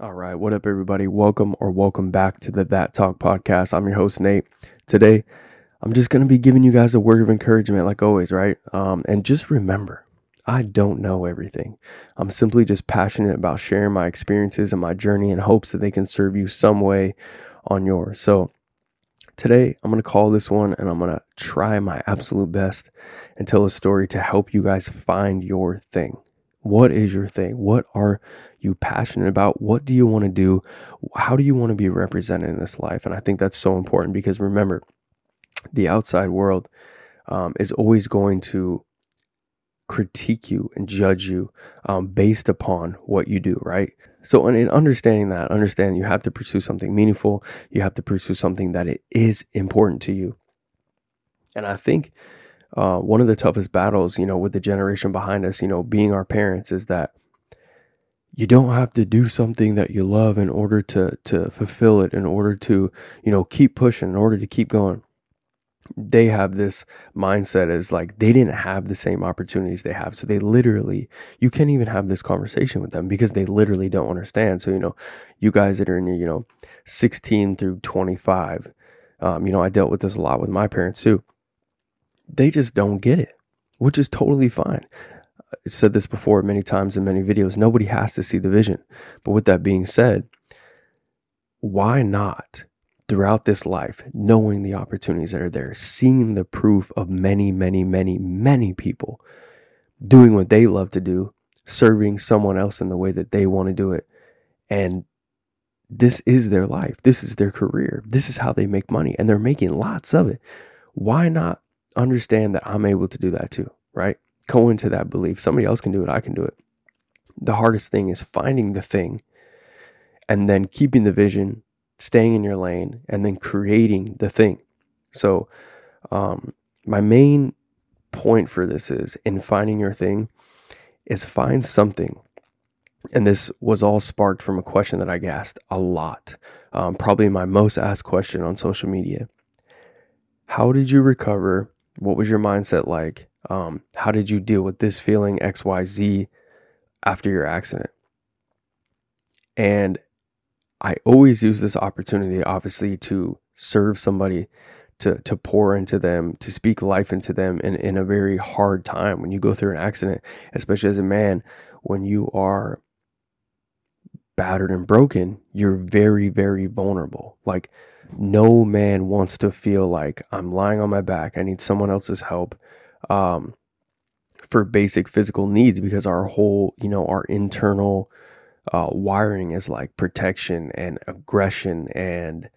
All right, what up, everybody? Welcome or welcome back to the That Talk podcast. I'm your host, Nate. Today, I'm just going to be giving you guys a word of encouragement, like always, right? Um, and just remember, I don't know everything. I'm simply just passionate about sharing my experiences and my journey in hopes that they can serve you some way on yours. So, today, I'm going to call this one and I'm going to try my absolute best and tell a story to help you guys find your thing. What is your thing? What are you passionate about? What do you want to do? How do you want to be represented in this life? And I think that's so important because remember, the outside world um, is always going to critique you and judge you um, based upon what you do, right? So, in understanding that, understand you have to pursue something meaningful, you have to pursue something that it is important to you. And I think uh, one of the toughest battles, you know, with the generation behind us, you know, being our parents, is that you don't have to do something that you love in order to to fulfill it, in order to, you know, keep pushing, in order to keep going. They have this mindset as like they didn't have the same opportunities they have. So they literally, you can't even have this conversation with them because they literally don't understand. So, you know, you guys that are in your, you know, 16 through 25, um, you know, I dealt with this a lot with my parents too they just don't get it, which is totally fine. Said this before many times in many videos. Nobody has to see the vision. But with that being said, why not throughout this life, knowing the opportunities that are there, seeing the proof of many, many, many, many people doing what they love to do, serving someone else in the way that they want to do it. And this is their life. This is their career. This is how they make money. And they're making lots of it. Why not understand that I'm able to do that too, right? Go into that belief. Somebody else can do it, I can do it. The hardest thing is finding the thing and then keeping the vision, staying in your lane, and then creating the thing. So, um, my main point for this is in finding your thing is find something. And this was all sparked from a question that I asked a lot. Um, probably my most asked question on social media. How did you recover what was your mindset like? Um, how did you deal with this feeling XYZ after your accident? And I always use this opportunity, obviously, to serve somebody, to to pour into them, to speak life into them in, in a very hard time when you go through an accident, especially as a man, when you are battered and broken, you're very, very vulnerable. Like no man wants to feel like I'm lying on my back. I need someone else's help um, for basic physical needs because our whole, you know, our internal uh, wiring is like protection and aggression and,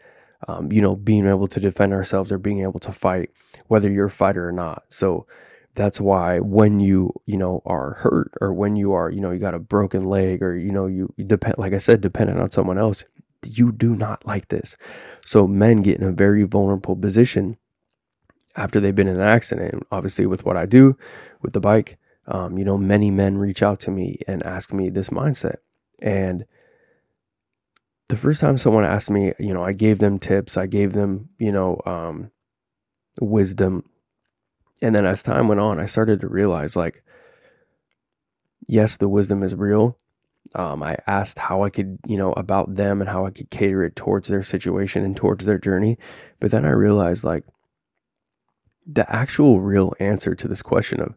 um, you know, being able to defend ourselves or being able to fight, whether you're a fighter or not. So that's why when you, you know, are hurt or when you are, you know, you got a broken leg or, you know, you depend, like I said, dependent on someone else, you do not like this. So men get in a very vulnerable position after they've been in an accident. Obviously, with what I do with the bike, um, you know, many men reach out to me and ask me this mindset. And the first time someone asked me, you know, I gave them tips, I gave them, you know, um, wisdom. And then as time went on, I started to realize like, yes, the wisdom is real, um, I asked how I could, you know, about them and how I could cater it towards their situation and towards their journey. But then I realized like the actual real answer to this question of,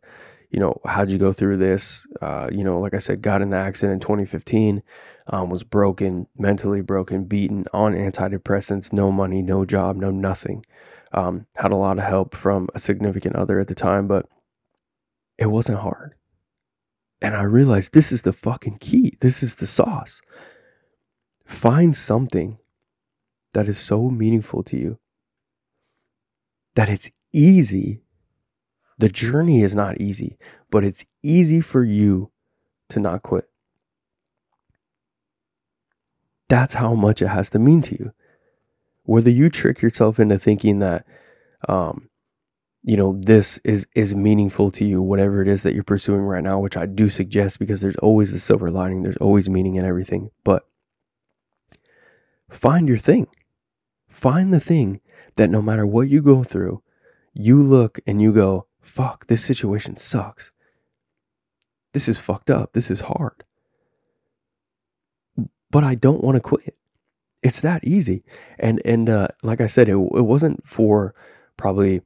you know, how'd you go through this? Uh, you know, like I said, got in the accident in 2015, um, was broken, mentally broken, beaten on antidepressants, no money, no job, no nothing. Um, had a lot of help from a significant other at the time, but it wasn't hard. And I realized this is the fucking key. This is the sauce. Find something that is so meaningful to you that it's easy. The journey is not easy, but it's easy for you to not quit. That's how much it has to mean to you. Whether you trick yourself into thinking that um, you know this is is meaningful to you whatever it is that you're pursuing right now which i do suggest because there's always a silver lining there's always meaning in everything but find your thing find the thing that no matter what you go through you look and you go fuck this situation sucks this is fucked up this is hard but I don't want to quit. It's that easy. And and uh, like I said, it, it wasn't for probably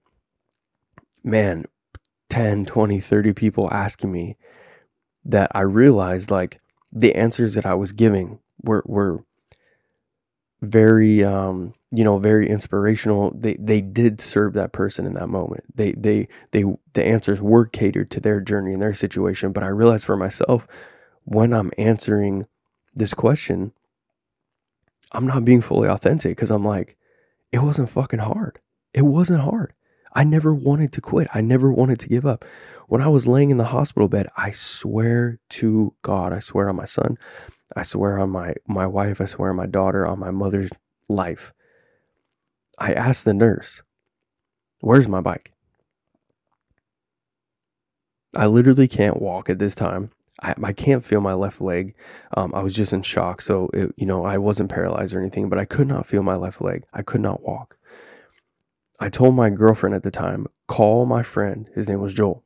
man 10, 20, 30 people asking me that I realized like the answers that I was giving were were very um you know very inspirational. They they did serve that person in that moment. They they they the answers were catered to their journey and their situation but i realized for myself when i'm answering this question i'm not being fully authentic because i'm like it wasn't fucking hard. It wasn't hard. I never wanted to quit. I never wanted to give up. When i was laying in the hospital bed i swear to god i swear on my son. I swear on my, my wife, I swear on my daughter, on my mother's life. I asked the nurse, Where's my bike? I literally can't walk at this time. I, I can't feel my left leg. Um, I was just in shock. So, it, you know, I wasn't paralyzed or anything, but I could not feel my left leg. I could not walk. I told my girlfriend at the time, call my friend. His name was Joel.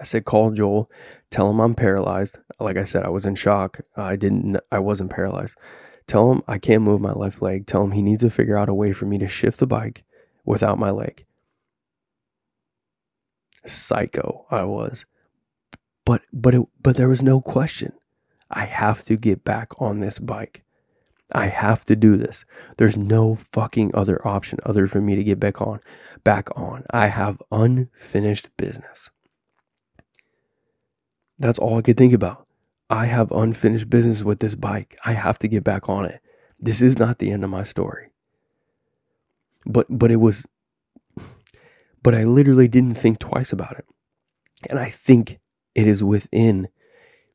I said, call Joel, tell him I'm paralyzed. Like I said, I was in shock. I didn't, I wasn't paralyzed. Tell him I can't move my left leg. Tell him he needs to figure out a way for me to shift the bike without my leg. Psycho, I was. But, but, it, but there was no question. I have to get back on this bike. I have to do this. There's no fucking other option other for me to get back on. Back on. I have unfinished business. That's all I could think about. I have unfinished business with this bike. I have to get back on it. This is not the end of my story. But but it was but I literally didn't think twice about it. And I think it is within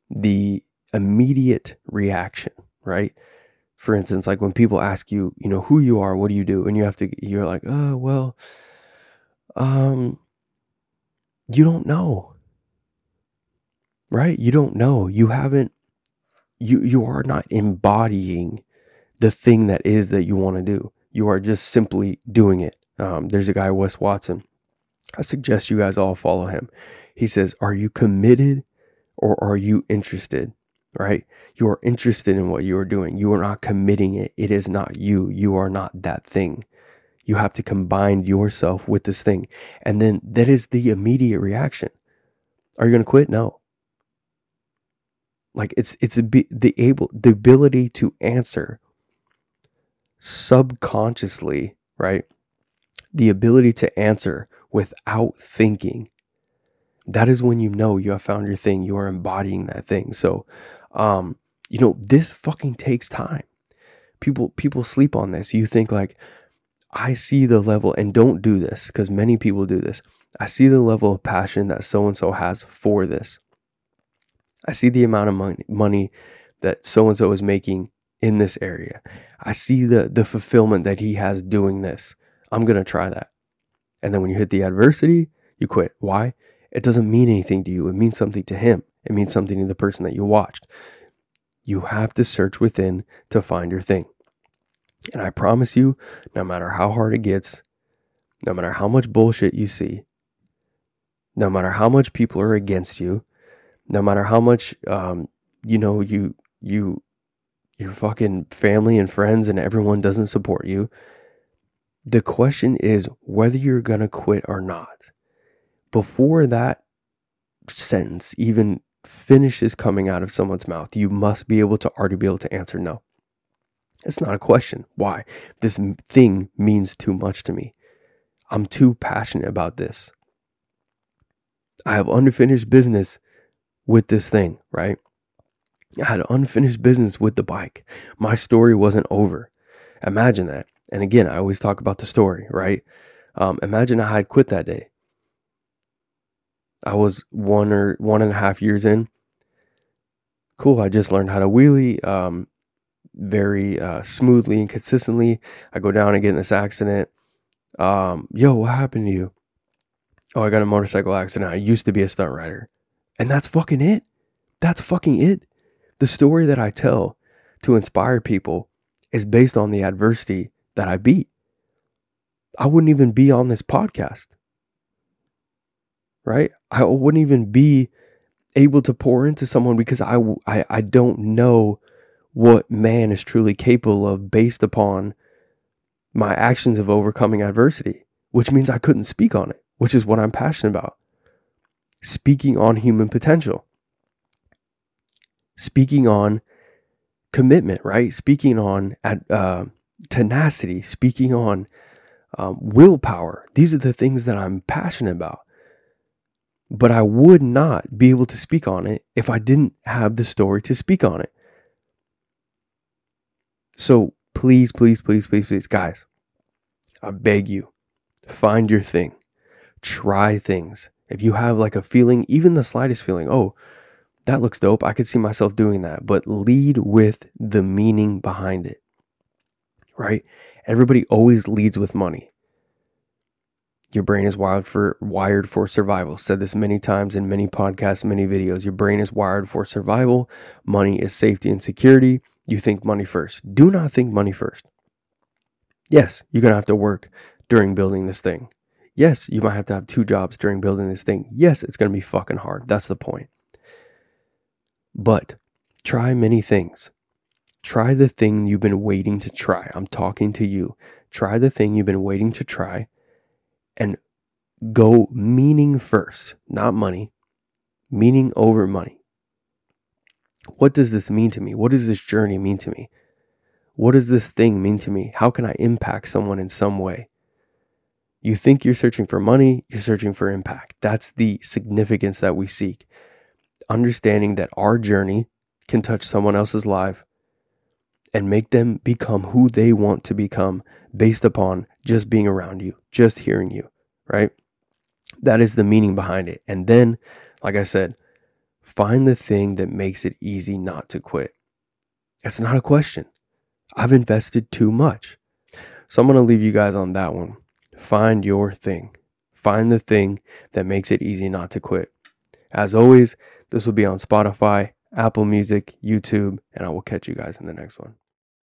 the immediate reaction, right? For instance, like when people ask you, you know, who you are, what do you do? And you have to you're like, "Oh, well, um you don't know right? You don't know. You haven't you you are not embodying the thing that is that you want to do. You are just simply doing it. Um, there's a guy, Wes Watson. I suggest you guys all follow him. He says, "Are you committed or are you interested?" Right? You are interested in what you are doing. You are not committing it. It is not you. You are not that thing. You have to combine yourself with this thing. And then that is the immediate reaction. Are you going to quit? No. Like it's it's the able the ability to answer subconsciously, right? The ability to answer without thinking. That is when you know you have found your thing. You are embodying that thing. So, um, you know, this fucking takes time. People people sleep on this. You think like, I see the level, and don't do this because many people do this. I see the level of passion that so and so has for this. I see the amount of money, money that so and so is making in this area. I see the the fulfillment that he has doing this. I'm going to try that. And then when you hit the adversity, you quit. Why? It doesn't mean anything to you. It means something to him. It means something to the person that you watched. You have to search within to find your thing. And I promise you, no matter how hard it gets, no matter how much bullshit you see, no matter how much people are against you, no matter how much um, you know you you your fucking family and friends and everyone doesn't support you the question is whether you're going to quit or not. Before that sentence even finishes coming out of someone's mouth you must be able to already be able to answer no. It's not a question. Why? This thing means too much to me. I'm too passionate about this. I have unfinished business with this thing, right? I had unfinished business with the bike. My story wasn't over. Imagine that. And again, I always talk about the story, right? Um, imagine I had quit that day. I was one or one and a half years in. Cool. I just learned how to wheelie um, very uh, smoothly and consistently. I go down and get in this accident. Um, yo, what happened to you? Oh, I got a motorcycle accident. I used to be a stunt rider. And that's fucking it. That's fucking it. The story that I tell to inspire people is based on the adversity that I beat. I wouldn't even be on this podcast. Right? I wouldn't even be able to pour into someone because I, I, I don't know what man is truly capable of based upon my actions of overcoming adversity, which means I couldn't speak on it, which is what I'm passionate about. Speaking on human potential, speaking on commitment, right? Speaking on uh, tenacity, speaking on um, willpower. These are the things that I'm passionate about. But I would not be able to speak on it if I didn't have the story to speak on it. So please, please, please, please, please, guys, I beg you, find your thing. Try things. If you have like a feeling, even the slightest feeling, oh, that looks dope. I could see myself doing that. But lead with the meaning behind it, right? Everybody always leads with money. Your brain is wired for wired for survival. Said this many times in many podcasts, many videos. Your brain is wired for survival. Money is safety and security. You think money first. Do not think money first. Yes, you're going to have to work during building this thing. Yes, you might have to have two jobs during building this thing. Yes, it's going to be fucking hard. That's the point. But try many things. Try the thing you've been waiting to try. I'm talking to you. Try the thing you've been waiting to try and go meaning first, not money. Meaning over money. What does this mean to me? What does this journey mean to me? What does this thing mean to me? How can I impact someone in some way? You think you're searching for money, you're searching for impact. That's the significance that we seek. Understanding that our journey can touch someone else's life and make them become who they want to become based upon just being around you, just hearing you, right? That is the meaning behind it. And then, like I said, find the thing that makes it easy not to quit. It's not a question. I've invested too much. So I'm going to leave you guys on that one. Find your thing. Find the thing that makes it easy not to quit. As always, this will be on Spotify, Apple Music, YouTube, and I will catch you guys in the next one.